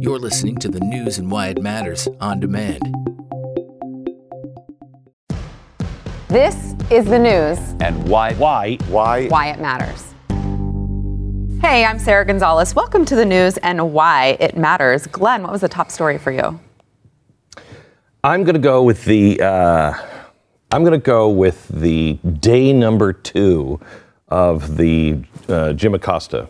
You're listening to the news and why it matters on demand. This is the news And why? Why? Why? why it matters. Hey, I'm Sara Gonzales. Welcome to the news and why it matters. Glenn, what was the top story for you? I'm going to go with the. Uh, I'm going to go with the day number two of the uh, Jim Acosta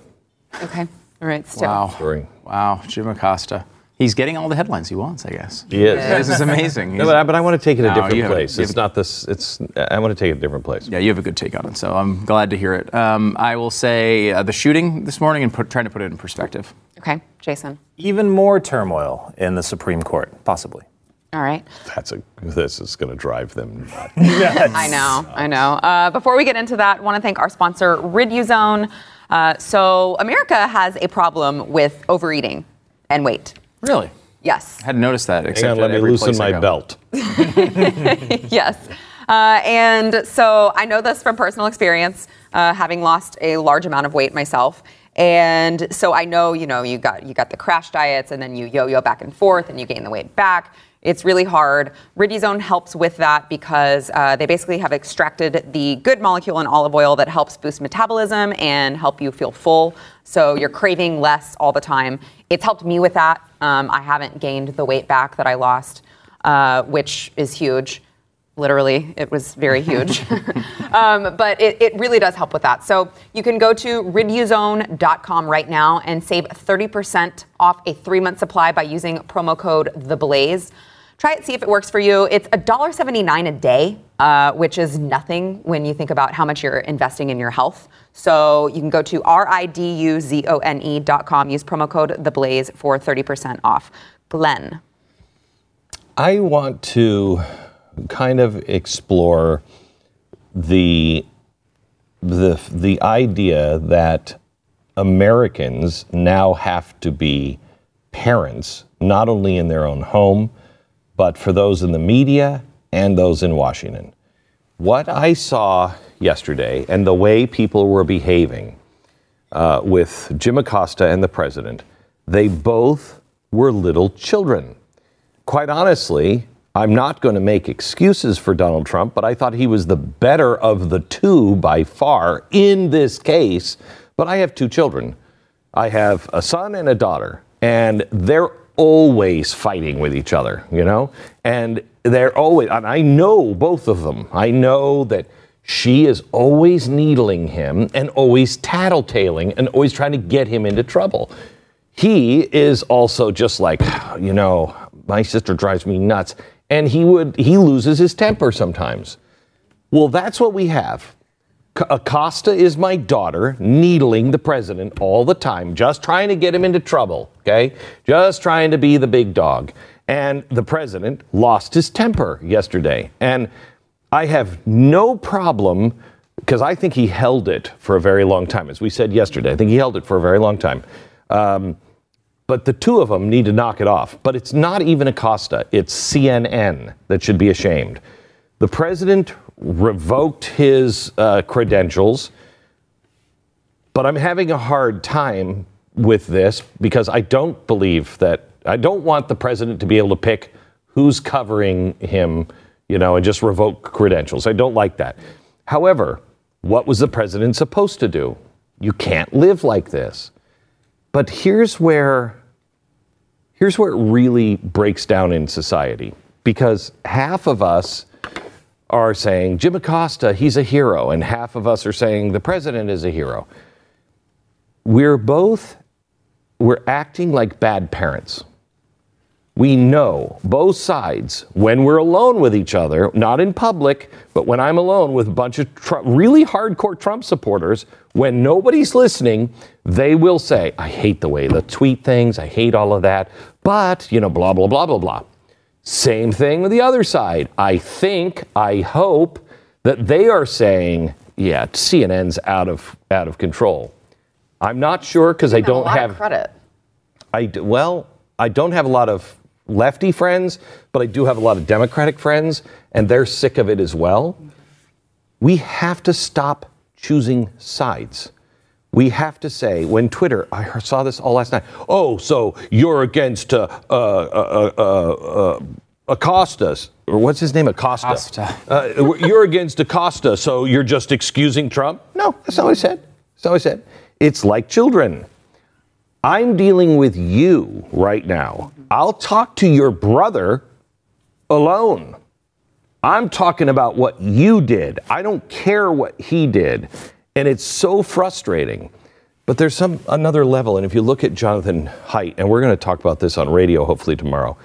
Okay. All right, still. Wow. story. Wow. Jim Acosta. He's getting all the headlines he wants, I guess. He is. This is amazing. No, but, I, but I want to take it a No, different you have a- place. It's not this. It's. I want to take it a different place. yeah, you have a good take on it, so I'm glad to hear it. Um, I will say uh, the shooting this morning and put, trying to put it in perspective. Okay, Jason. even more turmoil in the Supreme Court, possibly. All right. That's a. This is going to drive them nuts. I know, I know. Uh, before we get into that, I want to thank our sponsor, Riduzone. Uh, so, America has a problem with overeating and weight. Really? Yes. I hadn't noticed that. Hang Except on, let me loosen I my belt. yes. Uh, and so I know this from personal experience, uh, having lost a large amount of weight myself. And so I know, you know, you got you got the crash diets, and then you yo-yo back and forth, and you gain the weight back. It's really hard. Riduzone helps with that because uh, they basically have extracted the good molecule in olive oil that helps boost metabolism and help you feel full. So you're craving less all the time. It's helped me with that. Um, I haven't gained the weight back that I lost, uh, which is huge literally it was very huge um, but it, it really does help with that so you can go to riduzone.com right now and save 30% off a three-month supply by using promo code the blaze try it see if it works for you. It's $1.79 a day uh, which is nothing when you think about how much you're investing in your health. So you can go to riduzone.com use promo code the blaze for 30% off. Glenn. I want to kind of explore the the the idea that Americans now have to be parents not only in their own home but for those in the media and those in Washington. What I saw yesterday and the way people were behaving uh, with Jim Acosta and the president, they both were little children quite honestly, I'm not going to make excuses for Donald Trump, but I thought he was the better of the two by far in this case. But I have two children. I have a son and a daughter, and they're always fighting with each other, you know? And they're always, and I know both of them. I know that she is always needling him and always tattletaling and always trying to get him into trouble he is also just like, you know, my sister drives me nuts. And he would, he loses his temper sometimes. Well, that's what we have. Acosta is my daughter, needling the president all the time, just trying to get him into trouble, okay? Just trying to be the big dog. And the president lost his temper yesterday. And I have no problem, because I think he held it for a very long time. As we said yesterday, I think he held it for a very long time. Um, but the two of them need to knock it off. But it's not even Acosta, it's CNN that should be ashamed. The president revoked his uh, credentials, but I'm having a hard time with this because I don't believe that, I don't want the president to be able to pick who's covering him, you know, and just revoke credentials. I don't like that. However, what was the president supposed to do? You can't live like this. But here's where here's where it really breaks down in society because half of us are saying Jim Acosta, he's a hero, and half of us are saying the president is a hero. We're both we're acting like bad parents. We know both sides when we're alone with each other, not in public, but when I'm alone with a bunch of Trump, really hardcore Trump supporters, when nobody's listening, they will say, I hate the way they tweet things, I hate all of that, but, you know, blah, blah, blah, blah, blah. Same thing with the other side. I think, I hope that they are saying, yeah, CNN's out of out of control. I'm not sure because I don't have of credit. I d- well, I don't have a lot of lefty friends, but I do have a lot of Democratic friends, and they're sick of it as well. We have to stop choosing sides. We have to say when Twitter. I saw this all last night. Oh, so you're against uh, uh, uh, uh, uh, Acosta, or what's his name? Acosta. Acosta. Uh, you're against Acosta, so you're just excusing Trump? No, that's not what I said. That's not what I said. It's like children. I'm dealing with you right now. I'll talk to your brother alone. I'm talking about what you did. I don't care what he did. And it's so frustrating. But there's some another level. And if you look at Jonathan Haidt, and we're going to talk about this on radio hopefully tomorrow,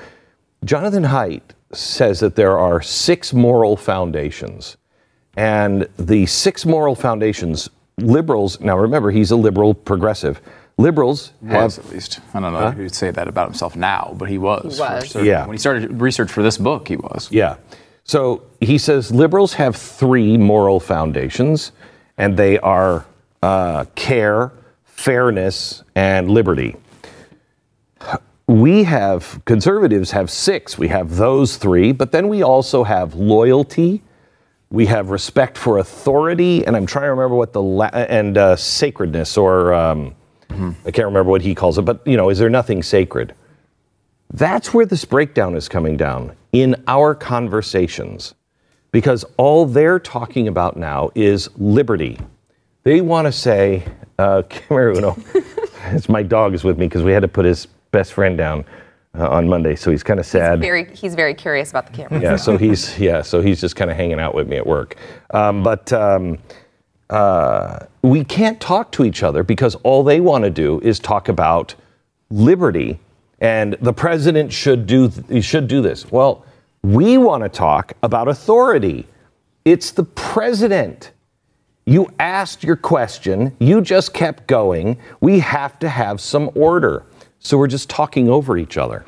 Jonathan Haidt says that there are six moral foundations. And the six moral foundations, liberals, now remember, he's a liberal progressive. Liberals was have at least. I don't know if he'd say that about himself now, but he was. for was. certain. Yeah. When he started research for this book, he was. Yeah. So he says liberals have three moral foundations, and they are uh, care, fairness, and liberty. We have, conservatives have six. We have those three, but then we also have loyalty, we have respect for authority, and I'm trying to remember what the, la- and uh, sacredness, or um, I can't remember what he calls it, but you know, is there nothing sacred? That's where this breakdown is coming down in our conversations. Because all they're talking about now is liberty. They want to say, uh, Cameruno, it's my dog is with me because we had to put his best friend down uh, on Monday, so he's kind of sad. Very, he's very curious about the camera. yeah, so he's yeah, so he's just kind of hanging out with me at work. Um, but um, uh, we can't talk to each other because all they want to do is talk about liberty and the president should do he should do this. Well, we want to talk about authority. It's the president. You asked your question, you just kept going. We have to have some order. So we're just talking over each other.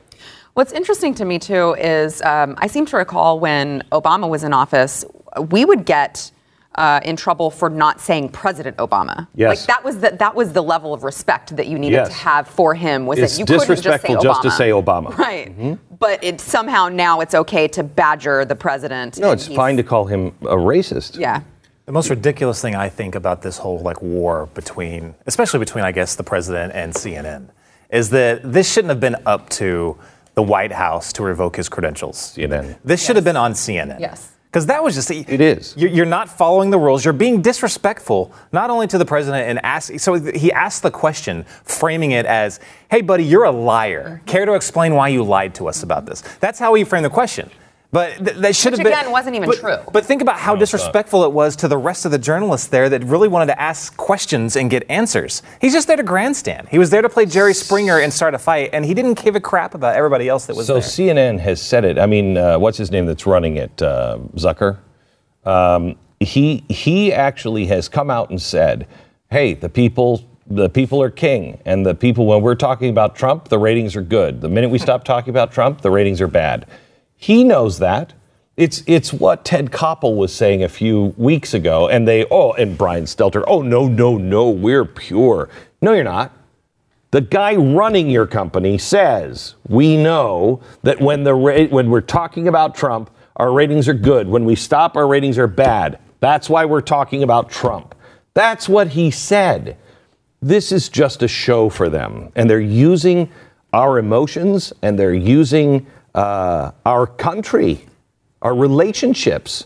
What's interesting to me too is um, I seem to recall when Obama was in office, we would get uh, in trouble for not saying President Obama. Yes. like that was the, that was the level of respect that you needed Yes. to have for him. Was It's that you couldn't just say Obama. just to say Obama. right? But it somehow now it's okay to badger the president. No, it's fine to call him a racist. Yeah. The most ridiculous thing I think about this whole like war between, especially between I guess the president and CNN, is that this shouldn't have been up to the White House to revoke his credentials. CNN. This should have been on CNN. Yes. Because that was just It is. You're, you're not following the rules. You're being disrespectful, not only to the president and ask. So he asked the question, framing it as, "Hey, buddy, you're a liar. Care to explain why you lied to us about this?" That's how he framed the question. But th- that should Which, have been again, wasn't even but- true. But think about how disrespectful it was to the rest of the journalists there that really wanted to ask questions and get answers. He's just there to grandstand. He was there to play Jerry Springer and start a fight, and he didn't give a crap about everybody else that was So there. So CNN has said it. I mean, uh, what's his name that's running it? Uh, Zucker. Um, he he actually has come out and said, "Hey, the people." The people are king, and the people, when we're talking about Trump, the ratings are good. The minute we stop talking about Trump, the ratings are bad. He knows that. It's it's what Ted Koppel was saying a few weeks ago, and they oh, and Brian Stelter, oh no no no, we're pure. No, you're not. The guy running your company says, "We know that when the ra- when we're talking about Trump, our ratings are good. When we stop, our ratings are bad. That's why we're talking about Trump." That's what he said. This is just a show for them, and they're using our emotions and they're using uh, our country, our relationships,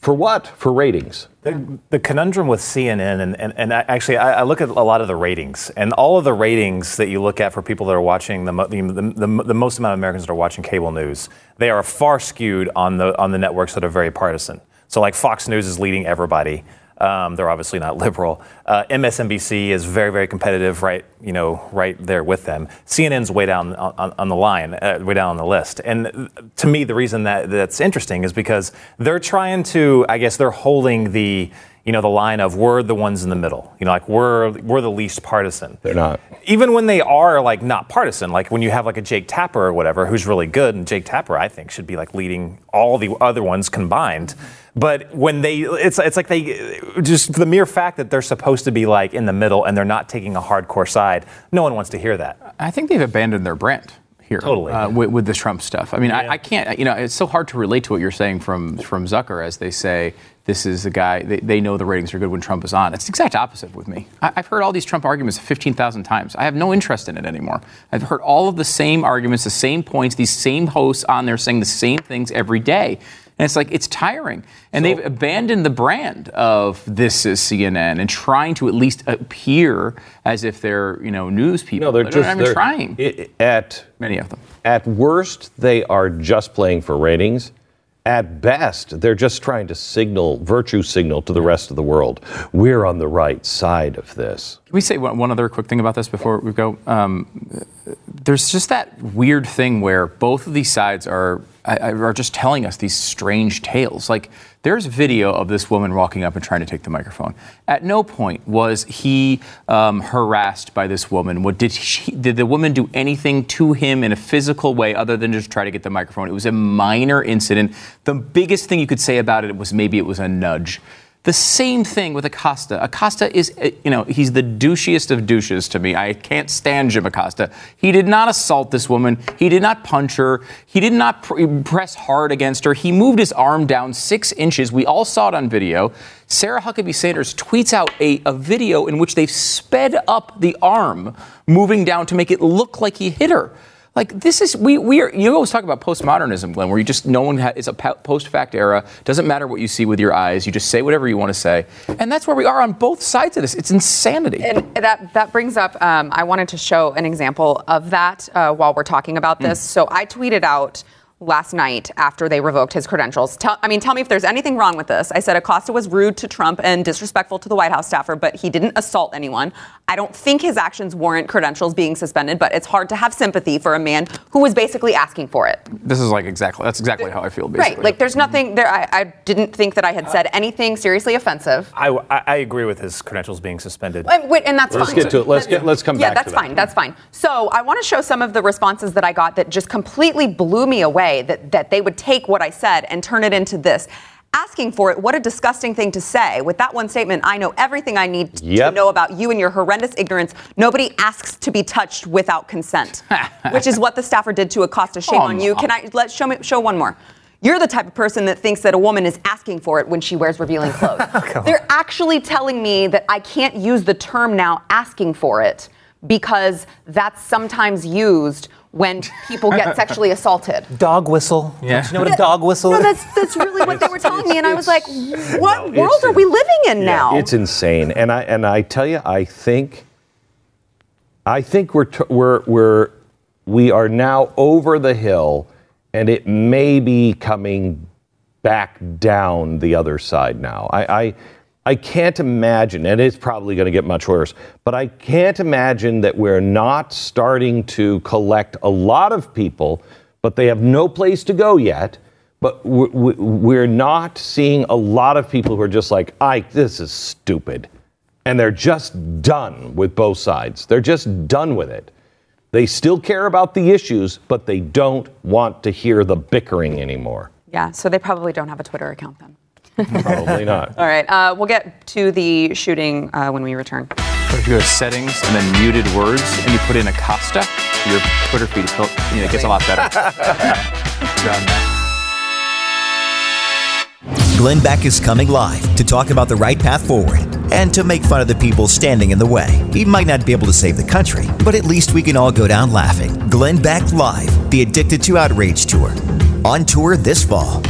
for what? For ratings. The, the conundrum with CNN, and, and, and actually, I, I look at a lot of the ratings, and all of the ratings that you look at for people that are watching the, the, the, the most amount of Americans that are watching cable news, they are far skewed on the on the networks that are very partisan. So, like Fox News is leading everybody. Um, they're obviously not liberal. Uh, MSNBC is very, very competitive, right? You know, right there with them. CNN's way down on, on the line, uh, way down on the list. And uh, to me, the reason that that's interesting is because they're trying to, I guess, they're holding the, you know, the line of we're the ones in the middle. You know, like we're we're the least partisan. They're not. Even when they are like not partisan, like when you have like a Jake Tapper or whatever, who's really good, and Jake Tapper, I think, should be like leading all the other ones combined. But when they, it's it's like they just the mere fact that they're supposed to be like in the middle and they're not taking a hardcore side. No one wants to hear that. I think they've abandoned their brand. Here. Totally. Uh, with, with the Trump stuff. I mean, I, I can't. You know, it's so hard to relate to what you're saying from from Zucker as they say this is a guy. They, they know the ratings are good when Trump is on. It's the exact opposite with me. I, I've heard all these Trump arguments 15,000 times. I have no interest in it anymore. I've heard all of the same arguments, the same points, these same hosts on there saying the same things every day. And it's like, it's tiring. And they've abandoned the brand of this is CNN and trying to at least appear as if they're, you know, news people. No, they're They're just they're- trying. i- at Many of them. at worst they are just playing for ratings. At best, they're just trying to signal virtue signal to the rest of the world. We're on the right side of this. Can we say one, one other quick thing about this before we go? Um, there's just that weird thing where both of these sides are are just telling us these strange tales. Like there's video of this woman walking up and trying to take the microphone. At no point was he um, harassed by this woman. What did she, did the woman do anything to him in a physical way other than just try to get the microphone? It was a minor incident. The biggest thing you could say about it was maybe it was a nudge. The same thing with Acosta. Acosta is, you know, he's the douchiest of douches to me. I can't stand Jim Acosta. He did not assault this woman. He did not punch her. He did not pr- press hard against her. He moved his arm down six inches. We all saw it on video. Sarah Huckabee Sanders tweets out a, a video in which they've sped up the arm moving down to make it look like he hit her. Like this is we we are you always talk about postmodernism, Glenn, where you just no one ha- it's a post fact era. Doesn't matter what you see with your eyes. You just say whatever you want to say, and that's where we are on both sides of this. It's insanity. And that that brings up. Um, I wanted to show an example of that uh, while we're talking about this. So I tweeted out last night after they revoked his credentials. Tell, I mean, tell me if there's anything wrong with this. I said Acosta was rude to Trump and disrespectful to the White House staffer, but he didn't assault anyone. I don't think his actions warrant credentials being suspended, but it's hard to have sympathy for a man who was basically asking for it. this is like exactly that's exactly how I feel. Basically, Right. Like there's nothing there. I, I didn't think that I had said anything seriously offensive. I, I, I agree with his credentials being suspended. And, wait, and that's Let's fine. get to it. Let's get- let's come yeah, back that's to that. fine. That's fine. So I want to show some of the responses that I got that just completely blew me away. That that they would take what I said and turn it into this. Asking for it, what a disgusting thing to say. With that one statement, I know everything I need to know about you and your horrendous ignorance. Nobody asks to be touched without consent, which is what the staffer did to Acosta. Shame Oh, on you. Can I let show me show one more? You're the type of person that thinks that a woman is asking for it when she wears revealing clothes. They're actually telling me that I can't use the term now asking for it because that's sometimes used when people get sexually assaulted. Dog whistle. Yeah. Do you know what a dog whistle No, is? that's that's really what they were telling me, and I was like, "What No, world are we living in now?" It's insane, and I and I tell you, I think, I think we're t- we're we're we are now over the hill, and it may be coming back down the other side now. I. I I can't imagine, and it's probably going to get much worse, but I can't imagine that we're not starting to collect a lot of people, but they have no place to go yet. But we- we- we're not seeing a lot of people who are just like, I, this is stupid. And they're just done with both sides. They're just done with it. They still care about the issues, but they don't want to hear the bickering anymore. yeah, so they probably don't have a Twitter account then. Probably not. All right, uh, we'll get to the shooting uh, when we return. If you go to settings and then muted words and you put in Acosta, your Twitter feed fil- you know, it gets a lot better. Done. Glenn Beck is coming live to talk about the right path forward and to make fun of the people standing in the way. He might not be able to save the country, but at least we can all go down laughing. Glenn Beck Live, the Addicted to Outrage Tour. On tour this fall.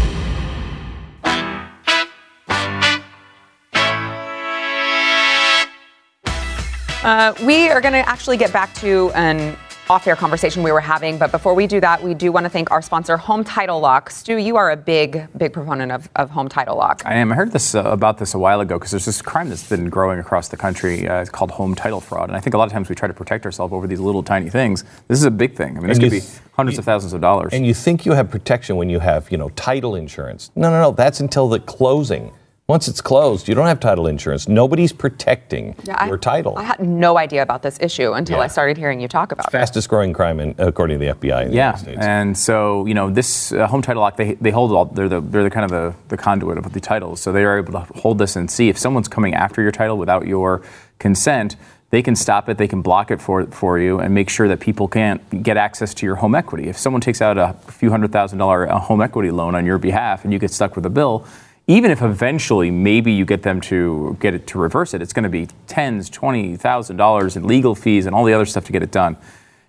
Uh, we are going to actually get back to an off-air conversation we were having, but before we do that, we do want to thank our sponsor, Home Title Lock. Stu, you are a big, big proponent of, of Home Title Lock. I am. I heard this uh, about this a while ago because there's this crime that's been growing across the country. Uh, it's called home title fraud, and I think a lot of times we try to protect ourselves over these little tiny things. This is a big thing. I mean, this And could be th- hundreds of thousands of dollars. And you think you have protection when you have, you know, title insurance. No, no, no. That's until the closing. Once it's closed, you don't have title insurance. Nobody's protecting Yeah, I- your title. I had no idea about this issue until Yeah. I started hearing you talk about it. Fastest growing crime, in, according to the FBI in the Yeah, United States. and so you know this uh, home title lock they, they hold all they're the they're the kind of the, the conduit of the titles, so they are able to hold this and see if someone's coming after your title without your consent. they can stop it, they can block it for, for you, and make sure that people can't get access to your home equity. If someone takes out a few hundred thousand dollar uh, home equity loan on your behalf and you get stuck with a bill, even if eventually maybe you get them to get it to reverse it, it's going to be tens, twenty thousand dollars in legal fees and all the other stuff to get it done.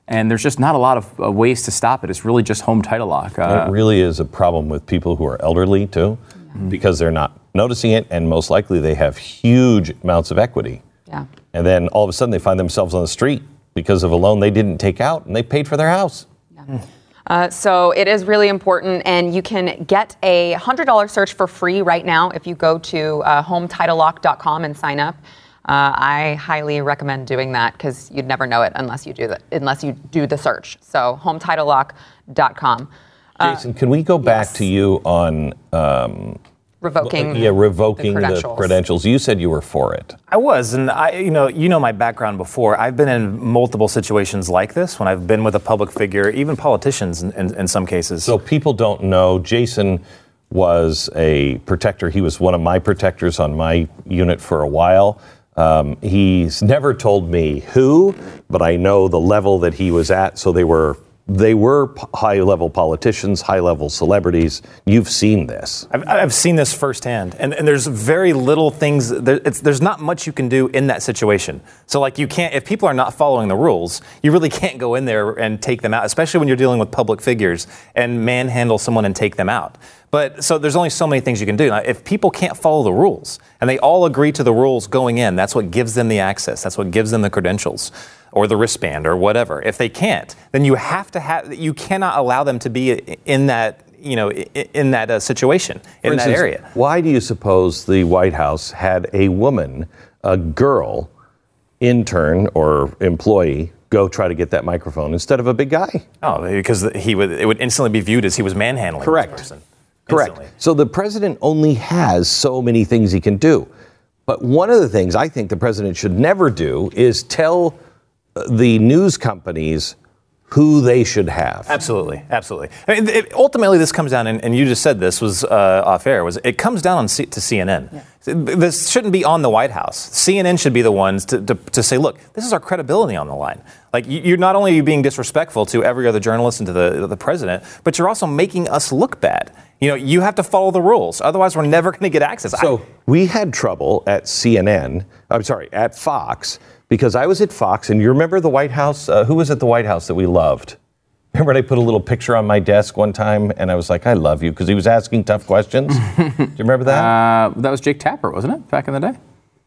And there's just not a lot of uh, ways to stop it. It's really just home title lock. Uh, it really is a problem with people who are elderly too, because they're not noticing it, and most likely they have huge amounts of equity. Yeah. And then all of a sudden they find themselves on the street because of a loan they didn't take out, and they paid for their house. Uh, so it is really important, and you can get a $100 search for free right now if you go to uh, hometitlelock.com and sign up. Uh, I highly recommend doing that because you'd never know it unless you do the, unless you do the search. So hometitlelock.com. Jason, can we go back yes. to you on um, Revoking, yeah revoking the the credentials. credentials? You said you were for it. I was, and I, you know, you know my background before. I've been in multiple situations like this when I've been with a public figure, even politicians in, in, in some cases. So people don't know. Jason was a protector. He was one of my protectors on my unit for a while. Um, he's never told me who, but I know the level that he was at. So they were they were high level politicians, high level celebrities. You've seen this. I've, I've seen this firsthand, and, and there's very little things. There, there's not much you can do in that situation. So, like, you can't if people are not following the rules, you really can't go in there and take them out, especially when you're dealing with public figures and manhandle someone and take them out. But so there's only so many things you can do. Now, if people can't follow the rules and they all agree to the rules going in, that's what gives them the access. That's what gives them the credentials or the wristband or whatever. If they can't, then you have to have. You cannot allow them to be in that. You know, in that uh, situation, in For that area. Why do you suppose the White House had a woman, a girl, intern or employee, go try to get that microphone instead of a big guy? Oh, because he would. It would instantly be viewed as he was manhandling. Correct. This person. Correct. Instantly. So the president only has so many things he can do. But one of the things I think the president should never do is tell the news companies who they should have. Absolutely, absolutely. I mean, it, ultimately, this comes down, and, and you just said this was uh, off air. Was it comes down on C, to CNN? This shouldn't be on the White House. CNN should be the ones to, to, to say, look, this is our credibility on the line. Like you, you're not only being disrespectful to every other journalist and to the the president, but you're also making us look bad. You know, you have to follow the rules. Otherwise, we're never going to get access. I- So we had trouble at CNN, I'm sorry, at Fox, because I was at Fox, and you remember the White House? Uh, who was at the White House that we loved? Remember, I put a little picture on my desk one time, and I was like, I love you, because he was asking tough questions. Do you remember that? uh, that was Jake Tapper, wasn't it, back in the day?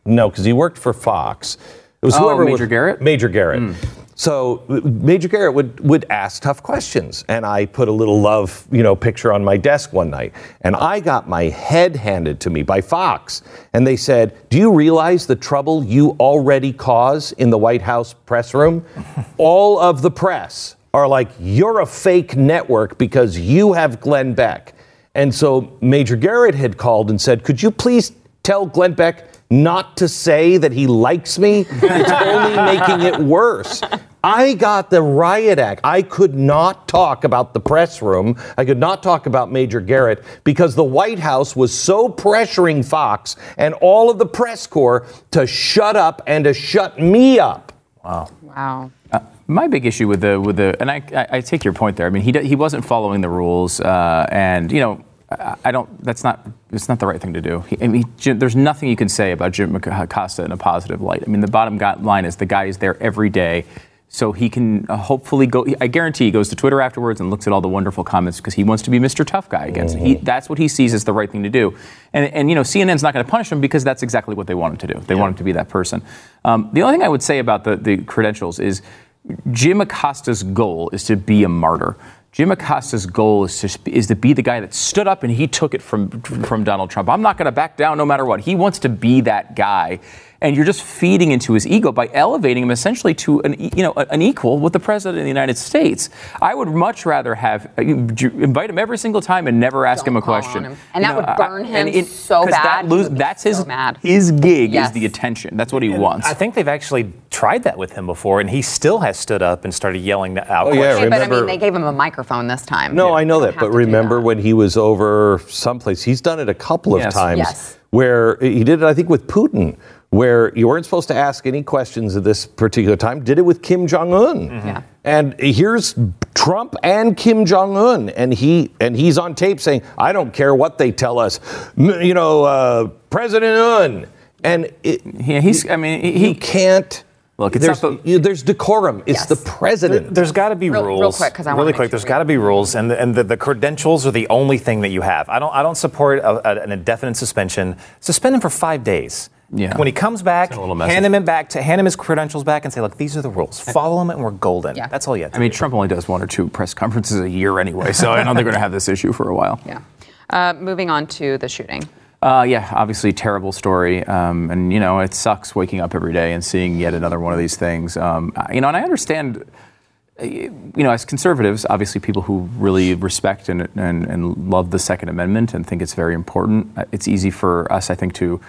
No, because he worked for Fox. It was Oh, whoever Major was- Garrett? Major Garrett. So Major Garrett would would ask tough questions, and I put a little love, you know, picture on my desk one night, and I got my head handed to me by Fox, and they said, "Do you realize the trouble you already cause in the White House press room? All of the press are like, you're a fake network because you have Glenn Beck." And so Major Garrett had called and said, Could you please tell Glenn Beck not to say that he likes me? It's only making it worse. I got the riot act. I could not talk about the press room. I could not talk about Major Garrett because the White House was so pressuring Fox and all of the press corps to shut up and to shut me up. Wow. Wow. My big issue with the with the and I, I, I take your point there. I mean, he he wasn't following the rules, uh, and you know, I, don't. That's not. It's not the right thing to do. He, I mean, Jim, there's nothing you can say about Jim Acosta in a positive light. I mean, the bottom line is the guy is there every day. So he can uh, hopefully go. I guarantee he goes to Twitter afterwards and looks at all the wonderful comments because he wants to be Mr. Tough Guy against. He, that's what he sees as the right thing to do. And, and you know, CNN's not going to punish him because that's exactly what they want him to do. They want him to be that person. Um, the only thing I would say about the, the credentials is Jim Acosta's goal is to be a martyr. Jim Acosta's goal is to, is to be the guy that stood up and he took it from, from Donald Trump. I'm not going to back down no matter what. He wants to be that guy. And you're just feeding into his ego by elevating him essentially to an, e- you know, an equal with the president of the United States. I would much rather have uh, invite him every single time and never ask Don't him a call on question. him. And that would I- burn him and so 'cause bad. That lose, would be that's so his mad. his gig Yes. is the attention. That's what he wants. I think they've actually tried that with him before, and he still has stood up and started yelling out. Oh, yeah, Okay, but I remember- mean, they gave him a microphone this time. No, I know that, but have to do remember that. when he was over someplace? He's done it a couple of Yes. times Yes. where he did it, I think, with Putin, where you weren't supposed to ask any questions at this particular time. Did it with Kim Jong Un. Yeah. And here's Trump and Kim Jong Un, and he and he's on tape saying, "I don't care what they tell us, you know, uh, President Un." And it, Yeah, he's. I mean, he, you can't. Look, it's there's, not the- you- there's decorum. It's Yes. the president. There's got to be Real- real rules. quick, 'cause I wanna really quick. sure There's we- got to be rules, and the, and the, the credentials are the only thing that you have. I don't I don't support a, a- an indefinite suspension. Suspend him for five days. Yeah. When he comes back, Send a little message. hand him it back to hand him his credentials back and say, look, these are the rules. Follow them, and we're golden. Yeah. That's all you have. To I mean, do. Trump only does one or two press conferences a year anyway, so I know they're going to have this issue for a while. Yeah. Uh, moving on to the shooting. Uh, yeah, obviously terrible story, um, and you know it sucks waking up every day and seeing yet another one of these things. Um, you know, and I understand. uh, You know, as conservatives, obviously people who really respect and, and, and love the Second Amendment and think it's very important. uh, It's easy for us, I think, to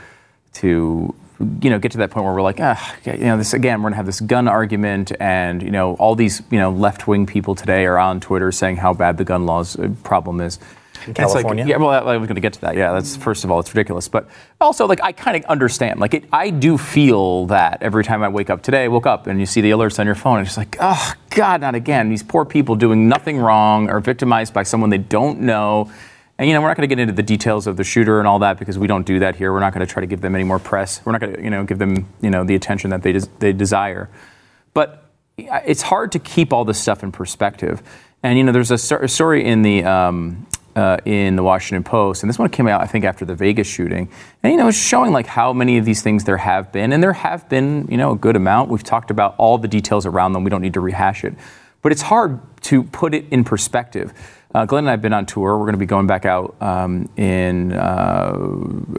to you know get to that point where we're like, ah, you know, this again, we're gonna have this gun argument, and you know, all these you know left wing people today are on Twitter saying how bad the gun laws uh, problem is. In it's like, California? yeah, well, I I was going to get to that. Yeah, that's first of all, it's ridiculous. But also, like, I kind of understand. Like, it, I do feel that every time I wake up today, I woke up and you see the alerts on your phone, and it's like, oh God, not again. These poor people doing nothing wrong or victimized by someone they don't know. And you know, we're not going to get into the details of the shooter and all that because we don't do that here. We're not going to try to give them any more press. We're not going to, you know, give them, you know, the attention that they des- they desire. But it's hard to keep all this stuff in perspective. And you know, there's a story in the um, uh, in the Washington Post, and this one came out, I think, after the Vegas shooting. And you know, it's showing like how many of these things there have been, and there have been, you know, a good amount. We've talked about all the details around them. We don't need to rehash it, but it's hard to put it in perspective. Uh, Glenn and I have been on tour. We're going to be going back out um, in uh,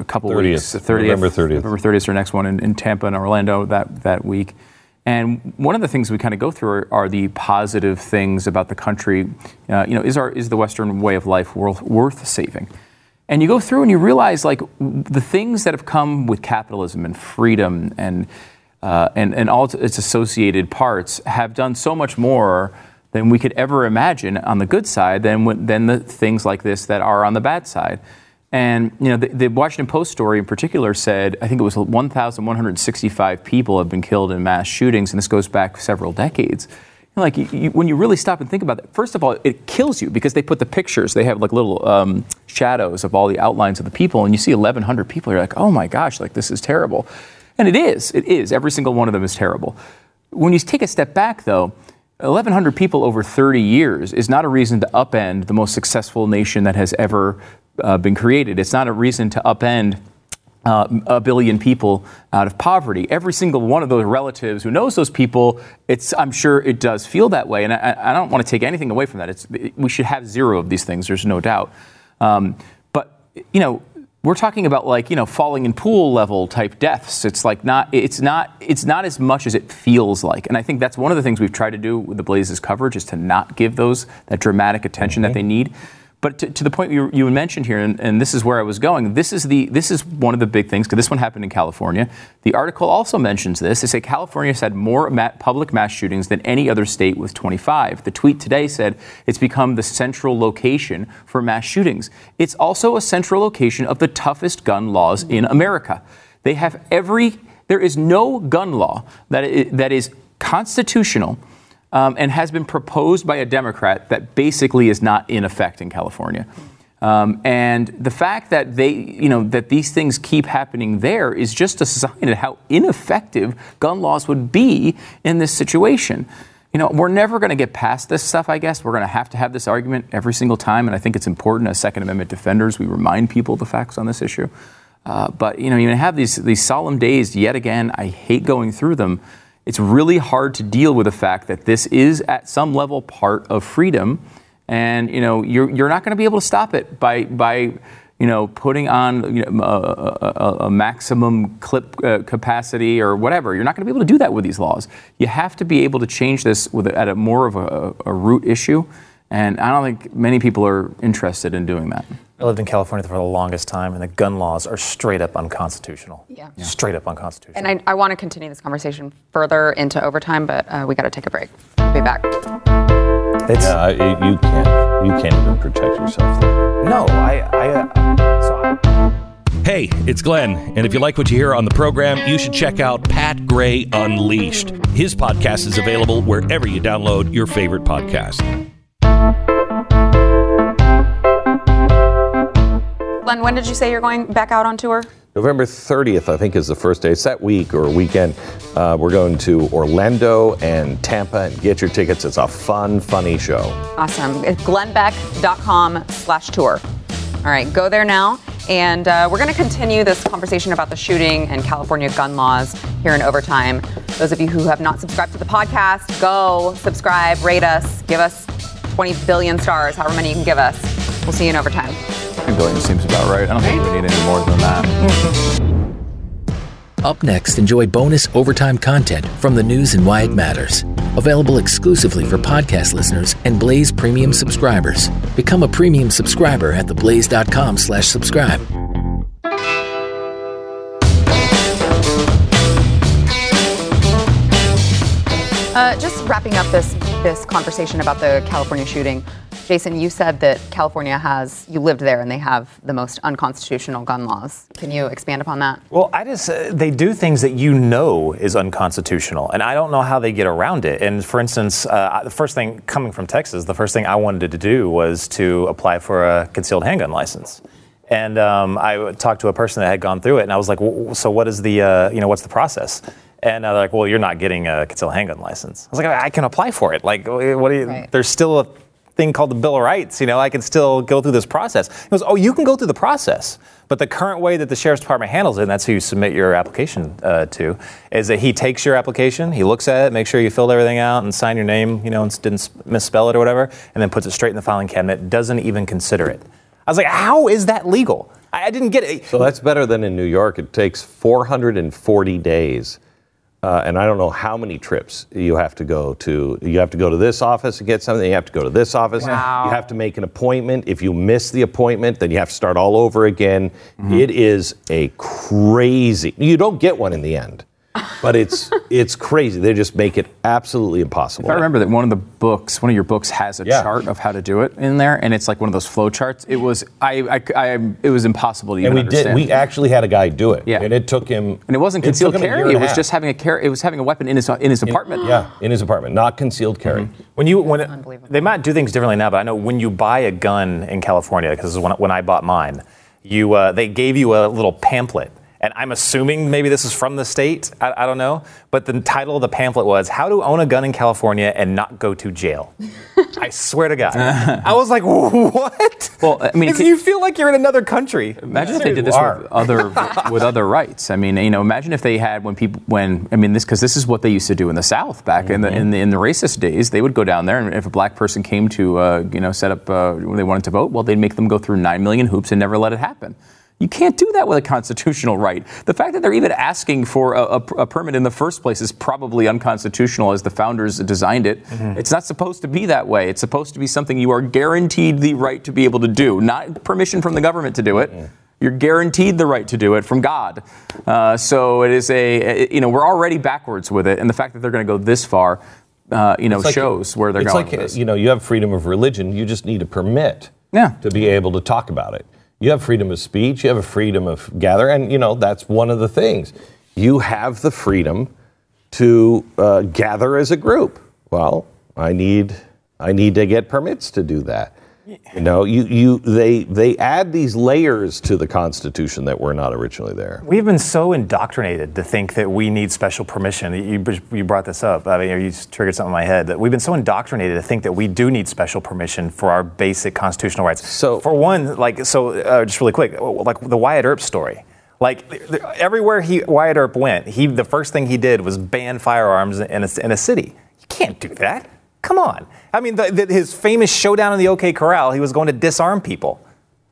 a couple 30th, weeks. 30th, November 30th. November 30th is our next one in, in Tampa and Orlando that, that week. And one of the things we kind of go through are, are the positive things about the country. Uh, you know, is our is the Western way of life worth, worth saving? And you go through and you realize like the things that have come with capitalism and freedom and uh, and and all its associated parts have done so much more than we could ever imagine on the good side than than the things like this that are on the bad side. And you know, the, the Washington Post story in particular said, I think it was 1,165 people have been killed in mass shootings, and this goes back several decades. And, like you, you, when you really stop and think about that, first of all, it kills you because they put the pictures. They have like little um, shadows of all the outlines of the people, and you see 1,100 people. You're like, oh my gosh, like this is terrible, and it is. It is. Every single one of them is terrible. When you take a step back, though, 1,100 people over 30 years is not a reason to upend the most successful nation that has ever uh, been created. It's not a reason to upend uh, a billion people out of poverty. Every single one of those relatives who knows those people, it's, I'm sure it does feel that way. And I, I don't want to take anything away from that. It's, we should have zero of these things, there's no doubt. Um, but, you know, we're talking about like you know falling in pool level type deaths it's like not it's not it's not as much as it feels like and i think that's one of the things we've tried to do with the blazes coverage is to not give those that dramatic attention that they need but to, to the point you, you mentioned here and, and this is where i was going this is the this is one of the big things because this one happened in california. The article also mentions this. They say california's had more ma- public mass shootings than any other state with 25 the tweet today said it's become the central location for mass shootings. It's also a central location of the toughest gun laws in america. They have every there is no gun law that that is constitutional um, and has been proposed by a Democrat that basically is not in effect in California. Um, and the fact that they, you know, that these things keep happening there is just a sign of how ineffective gun laws would be in this situation. You know, we're never going to get past this stuff, I guess. We're going to have to have this argument every single time. And I think it's important as Second Amendment defenders, we remind people the facts on this issue. Uh, but, you know, you have these, these solemn days yet again. I hate going through them. It's really hard to deal with the fact that this is at some level part of freedom. And, you know, you're, you're not going to be able to stop it by, by you know, putting on you know, a, a, a maximum clip uh, capacity or whatever. You're not going to be able to do that with these laws. You have to be able to change this with at a more of a, a root issue. And I don't think many people are interested in doing that. I lived in California for the longest time, and the gun laws are straight up unconstitutional. Yeah. Yeah. Straight up unconstitutional. And I, I want to continue this conversation further into overtime, but uh, we got to take a break. Be back. It's, Yeah, I- you can't. You can't even protect yourself there. No, I. I uh, so I Hey, it's Glenn, and if you like what you hear on the program, you should check out Pat Gray Unleashed. His podcast is available wherever you download your favorite podcast. Len, when did you say you're going back out on tour? November 30th, I think, is the first day. It's that week or weekend. Uh, we're going to Orlando and Tampa. And get your tickets. It's a fun, funny show. Awesome. It's glennbeck.com slash tour. All right, go there now. And uh, we're going to continue this conversation about the shooting and California gun laws here in Overtime. Those of you who have not subscribed to the podcast, go subscribe, rate us, give us 20 billion stars, however many you can give us. We'll see you in Overtime. 20 billion seems about right. I don't think we need any more than that. Up next, enjoy bonus overtime content from the news and why it matters. Available exclusively for podcast listeners and Blaze Premium subscribers. Become a premium subscriber at theblaze.com slash subscribe. Uh, just wrapping up this this conversation about the California shooting. Jason, you said that California has you lived there and they have the most unconstitutional gun laws. Can you expand upon that? Well, I just uh, they do things that you know is unconstitutional, and I don't know how they get around it. And for instance, uh, the first thing coming from Texas, the first thing I wanted to do was to apply for a concealed handgun license. And um, I talked to a person that had gone through it, and I was like, well, "So what is the uh, you know what's the process?" And they're like, "Well, you're not getting a concealed handgun license." I was like, "I can apply for it. Like, what do you? Right. There's still a thing called the Bill of Rights. You know, I can still go through this process." He goes, "Oh, you can go through the process." But the current way that the sheriff's department handles it, and that's who you submit your application uh, to, is that he takes your application, he looks at it, makes sure you filled everything out, and sign your name, you know, and didn't misspell it or whatever, and then puts it straight in the filing cabinet. Doesn't even consider it. I was like, how is that legal? I, I didn't get it. So that's better than in New York. It takes 440 days. Uh, and I don't know how many trips you have to go to. You have to go to this office and get something. You have to go to this office. Wow. You have to make an appointment. If you miss the appointment, then you have to start all over again. It is a crazy. You don't get one in the end, but it's it's crazy. They just make it absolutely impossible. If I remember that one of the books, one of your books has a Yeah. chart of how to do it in there, and it's like one of those flow charts. It was I, I, I it was impossible to even and we understand. did. We actually had a guy do it. Yeah. And it took him. and it wasn't concealed him a year carry. It was half. just having a car. It was having a weapon in his in his apartment. Yeah, in his apartment, not concealed carry. When you when it, they might do things differently now, but I know when you buy a gun in California, because this is when, when I bought mine, you uh, they gave you a little pamphlet, and I'm assuming maybe this is from the state. I, I don't know, but the title of the pamphlet was "How to Own a Gun in California and Not Go to Jail." I swear to God, I was like, "What?" Well, I mean, can- you feel like you're in another country. Imagine if they did this are. with other with other rights. I mean, you know, imagine if they had when people when I mean this because this is what they used to do in the South back in the in the in the racist days. They would go down there, and if a black person came to uh, you know set up uh, when they wanted to vote, well, they'd make them go through nine million hoops and never let it happen. You can't do that with a constitutional right. The fact that they're even asking for a, a, a permit in the first place is probably unconstitutional as the founders designed it. It's not supposed to be that way. It's supposed to be something you are guaranteed the right to be able to do, not permission from the government to do it. You're guaranteed the right to do it from God. Uh, so it is a, you know, we're already backwards with it. And the fact that they're going to go this far, uh, you know, like- shows where they're it's going like with this. you know, you have freedom of religion. You just need a permit Yeah. to be able to talk about it. You have freedom of speech. You have a freedom of gather, and you know that's one of the things. You have the freedom to uh, gather as a group. Well, I need I need to get permits to do that. You know, you, you they they add these layers to the Constitution that were not originally there. We've been so indoctrinated to think that we need special permission. You, you brought this up. I mean, you triggered something in my head. That we've been so indoctrinated to think that we do need special permission for our basic constitutional rights. So- for one, like, so uh, just really quick, like the Wyatt Earp story. Like th- th- everywhere he Wyatt Earp went, he the first thing he did was ban firearms in a, in a city. You can't do that. Come on. I mean, the, the, his famous showdown in the OK Corral, he was going to disarm people.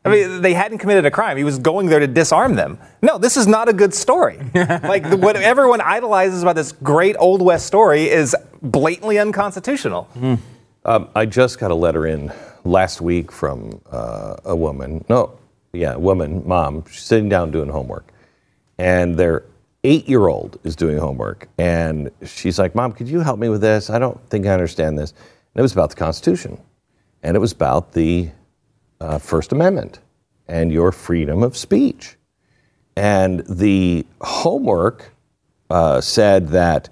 I mean, they hadn't committed a crime. He was going there to disarm them. No, this is not a good story. like the, what everyone idolizes about this great Old West story is blatantly unconstitutional. Um, I just got a letter in last week from uh, a woman. No, yeah, a woman, mom, she's sitting down doing homework. And their eight year old is doing homework. And she's like, Mom, could you help me with this? I don't think I understand this. And it was about the Constitution. And it was about the uh, First Amendment and your freedom of speech. and the homework uh, said that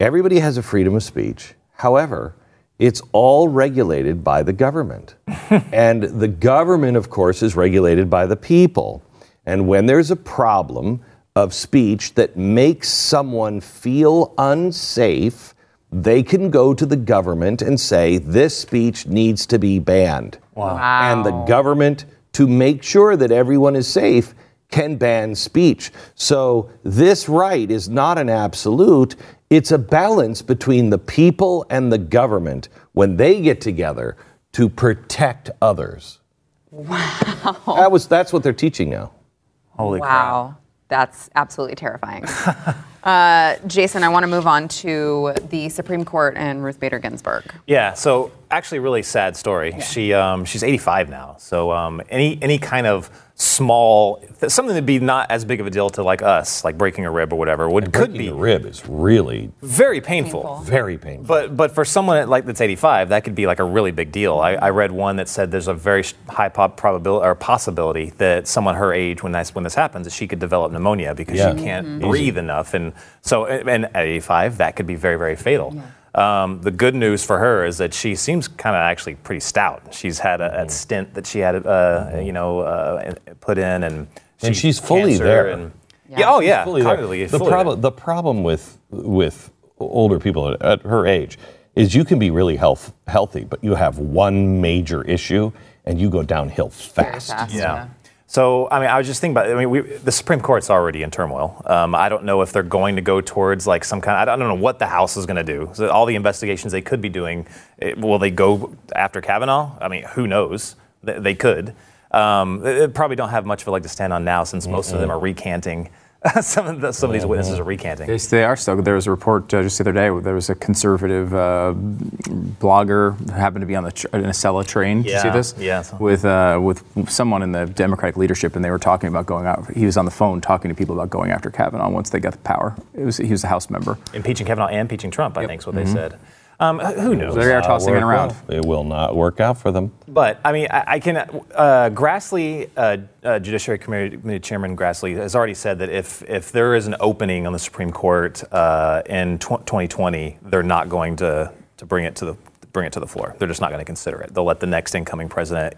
everybody has a freedom of speech. However, it's all regulated by the government. and the government, of course, is regulated by the people. And when there's a problem of speech that makes someone feel unsafe, they can go to the government and say, this speech needs to be banned. Wow! And the government, to make sure that everyone is safe, can ban speech. So this right is not an absolute, it's a balance between the people and the government when they get together to protect others. Wow. That was that's what they're teaching now. Holy crap. That's absolutely terrifying. uh, Jason, I want to move on to the Supreme Court and Ruth Bader Ginsburg. Yeah, so actually, really sad story. She um, she's 85 now, so um, any any kind of small something that'd be not as big of a deal to like us, like breaking a rib or whatever, would could Breaking be the rib is really very painful. Painful. very painful. But but for someone at, like that's 85, that could be like a really big deal. I, I read one that said there's a very high pop probability or possibility that someone her age when this when this happens, that she could develop pneumonia because Yeah. she can't breathe enough, and so and at 85 that could be very very fatal. Um, the good news for her is that she seems kind of actually pretty stout. She's had a, a stint that she had, uh, you know, uh, put in, and And she's fully there. And, yeah. oh yeah, fully there. cognitively the problem the problem with with older people at, at her age is you can be really health, healthy, but you have one major issue and you go downhill fast. fast. Yeah. Yeah. So, I mean, I was just thinking about. I mean, we, the Supreme Court's already in turmoil. Um, I don't know if they're going to go towards like some kind. I don't know what the House is going to do. So all the investigations they could be doing, eh, will they go after Kavanaugh? I mean, who knows? They, they could. Um, they, they probably don't have much of a leg to stand on now, since most of them are recanting. some of the, some of these witnesses are recanting. Yes, they are still. There was a report uh, just the other day. Where there was a conservative uh, blogger who happened to be on the tr- in a Acela train. Did you see this? yeah, With uh, with someone in the Democratic leadership, and they were talking about going out. He was on the phone talking to people about going after Kavanaugh once they got the power. It was he was a House member. Impeaching Kavanaugh and impeaching Trump, I think is what they said. Um, who knows? They are tossing it around. well. It will not work out for them. But I mean, I, I can. Uh, Grassley, uh, uh, Judiciary Committee, Committee Chairman Grassley, has already said that if if there is an opening on the Supreme Court uh, in tw- 2020, they're not going to to bring it to the bring it to the floor. They're just not going to consider it. They'll let the next incoming president,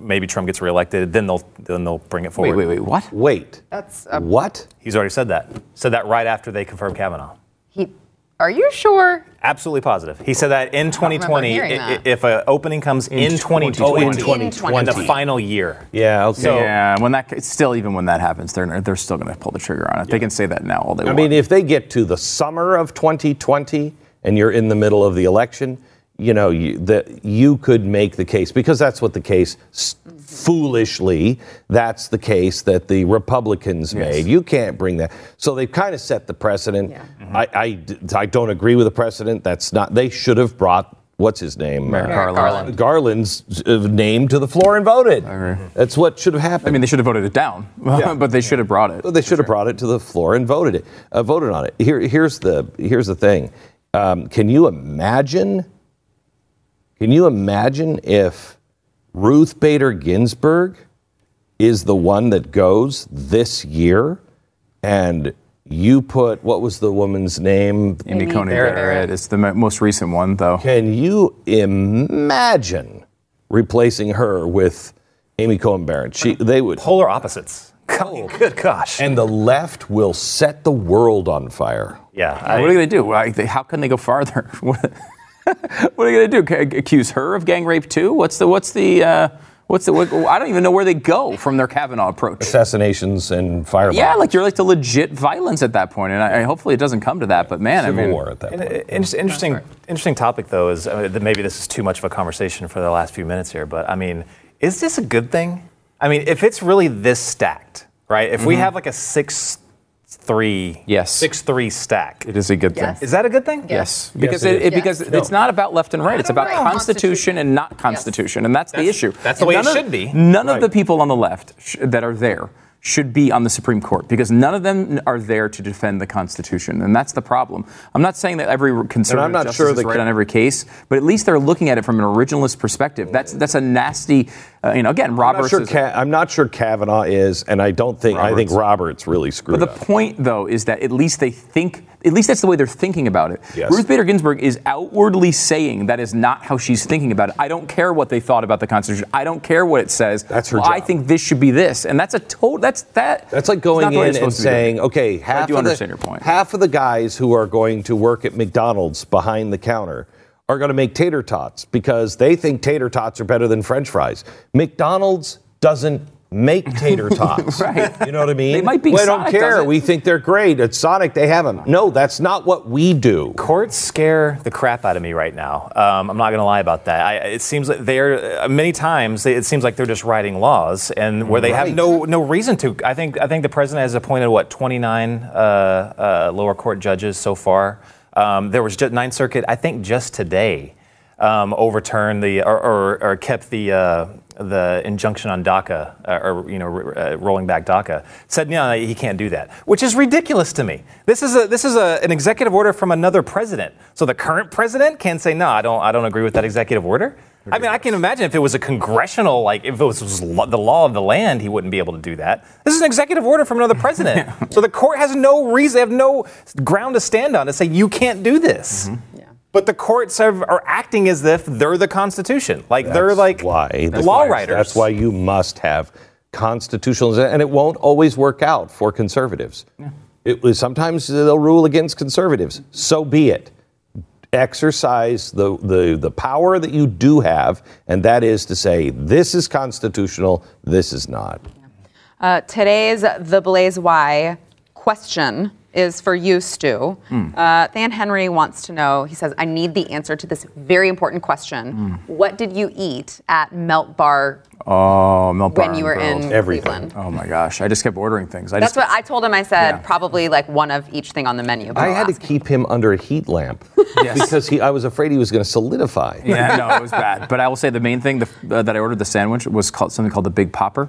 maybe Trump gets reelected, then they'll then they'll bring it Wait, forward. wait, wait. What? Wait. That's a, What? He's already said that. Said that right after they confirmed Kavanaugh. He. Are you sure? Absolutely positive. He said that in 2020, i- that. if an opening comes in, 2020, Oh, in In 2020. in the final year. Yeah, okay. So- yeah, when that still even when that happens, they're they're still going to pull the trigger on it. They can say that now all they I want. I mean, if they get to the summer of 2020 and you're in the middle of the election, you know, you, that you could make the case because that's what the case s- foolishly that's the case that the Republicans made. You can't bring that. So they've kind of set the precedent. Yeah. I, I d- I don't agree with the precedent. That's not. They should have brought what's his name, Merrick Uh, Garland. Garland. Garland's uh, name to the floor and voted. That's what should have happened. I mean, they should have voted it down, Yeah. but they should have brought it. Well, they should have brought it to the floor and voted it, uh, voted on it. Here, here's the here's the thing. Um, can you imagine? Can you imagine if Ruth Bader Ginsburg is the one that goes this year, and you put what was the woman's name? Amy Amy Coney Barrett. Barrett. It's the most recent one, though. Can you imagine replacing her with Amy Coney Barrett? She, they would, Polar opposites. God, good gosh. and the left will set the world on fire. yeah. what are they going to do? How can they go farther? what what are they going to do? Accuse her of gang rape too? What's the what's the uh, what's the? What, I don't even know where they go from their Kavanaugh approach. Assassinations and firebombs. Yeah, like you're like to legit violence at that point, and I, I hopefully it doesn't come to that. But man, Civil I mean, war at that point. Inter- interesting, interesting topic though is uh, that maybe this is too much of a conversation for the last few minutes here, but I mean, is this a good thing? I mean, if it's really this stacked, right? If we have like a six three, Yes. six three stack, it is a good Yes. thing. is that a good thing? Yes, because it it, it- is. because Yes. it's not about left and right. It's about Right. constitution and not constitution, and that's, the issue. that's the way it of- should be. None of the people on the left sh- that are there should be on the Supreme Court because none of them are there to defend the Constitution, and that's the problem. I'm not saying that every conservative not justice sure is right on every case, but at least they're looking at it from an originalist perspective. That's that's a nasty, uh, you know. Again, I'm Roberts. not, sure Ka- I'm not sure Kavanaugh is, and I don't think I think Roberts really screwed up. But the up. point, though, is that at least they think, at least that's the way they're thinking about it. Yes. Ruth Bader Ginsburg is outwardly saying that is not how she's thinking about it. I don't care what they thought about the Constitution. I don't care what it says. That's her well, I think this should be this, and that's a total. That's that. That's like going in and supposed to be done. saying, okay, half do of understand the your point. half of the guys who are going to work at McDonald's behind the counter are going to make tater tots because they think tater tots are better than French fries. McDonald's doesn't make tater tots. Right. You know what I mean? They might be. We don't care. We think they're great. At Sonic, they have them. No, that's not what we do. Courts scare the crap out of me right now. Um, I'm not going to lie about that. I, it seems like they're uh, many times they, it seems like they're just writing laws and where they Right. have no no reason to. I think I think the president has appointed what 29 uh, uh, lower court judges so far. Um, there was just Ninth Circuit. I think just today um, overturned the or, or, or kept the. Uh, the injunction on DACA, uh, or you know, uh, rolling back DACA, said no, he can't do that, which is ridiculous to me. This is a this is a, an executive order from another president, so the current president can say no, I don't I don't agree with that executive order. I mean, I can imagine if it was a congressional, like if it was, was lo- the law of the land, he wouldn't be able to do that. This is an executive order from another president, so the court has no reason, they have no ground to stand on to say you can't do this. But the courts are, are acting as if they're the Constitution, like they're like why the that's law why- writers. That's why you must have constitutional, and it won't always work out for conservatives. It sometimes they'll rule against conservatives. So be it. Exercise the, the the power that you do have, and that is to say, this is constitutional, this is not. Uh, today's The Blaze Why question is for you, Stu. Uh, Than Henry wants to know, he says, I need the answer to this very important question. What did you eat at Melt Bar Oh, Melt when you were and in grilled. Everything. Cleveland? Oh my gosh, I just kept ordering things. I That's just, what I told him. I said Yeah. probably like one of each thing on the menu. but I had to ask him. keep him under a heat lamp because he, I was afraid he was going to solidify. Yeah, no, it was bad. But I will say the main thing the, uh, that I ordered the sandwich was called something called the Big Popper.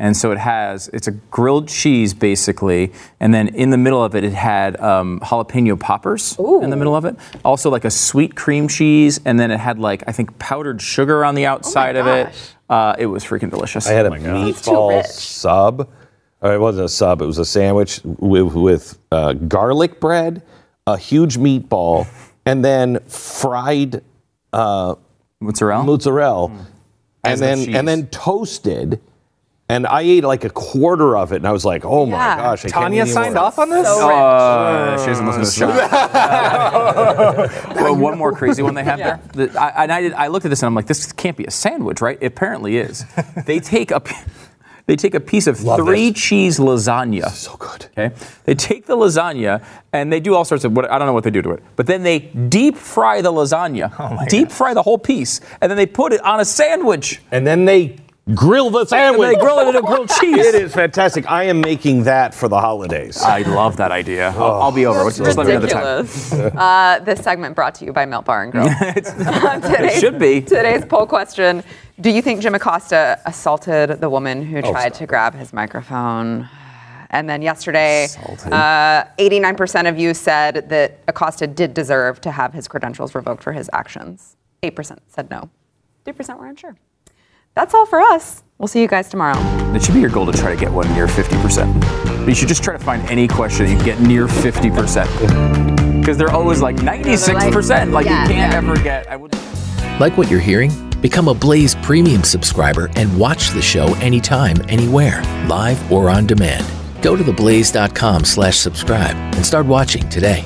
And so it has, it's a grilled cheese basically, and then in the middle of it, it had um, jalapeno poppers in the middle of it. Also, like a sweet cream cheese, and then it had like, I think, powdered sugar on the outside of it. Uh, it was freaking delicious. I had a too meatball sub. Or it wasn't a sub. It was a sandwich with, with uh, garlic bread, a huge meatball, and then fried uh, mozzarella. mozzarella, As and the then cheese. and then toasted. And I ate like a quarter of it, and I was like, "Oh my Yeah. gosh!" I can't Tanya eat signed anymore. off on this. So rich. Uh, she doesn't listen to the show. well, one more crazy one they have Yeah. there. The- I, and I, did, I looked at this and I'm like, this can't be a sandwich, right? It apparently is. They take a, they take a piece of Love three this. cheese lasagna. So good. Okay, they take the lasagna and they do all sorts of what I don't know what they do to it, but then they deep fry the lasagna, deep fry the whole piece, and then they put it on a sandwich. And then they grill the And sandwich. they grill it in a grilled cheese. It is fantastic. I am making that for the holidays. I love that idea. I'll, I'll be over. Just, just let me know the time. Ridiculous. uh, this segment brought to you by Melt Bar and Grill. Today's- should be. Today's poll question Do you think Jim Acosta assaulted the woman who tried stop to grab his microphone? And then yesterday, uh, 89% of you said that Acosta did deserve to have his credentials revoked for his actions. 8% said no. 3% were unsure. That's all for us. We'll see you guys tomorrow. It should be your goal to try to get one near 50%. But you should just try to find any question that you get near 50%. Because they're always like 96%. Like, yeah, you can't yeah. ever get. I would. Like what you're hearing? Become a Blaze Premium subscriber and watch the show anytime, anywhere, live or on demand. Go to theblaze.com slash subscribe and start watching today.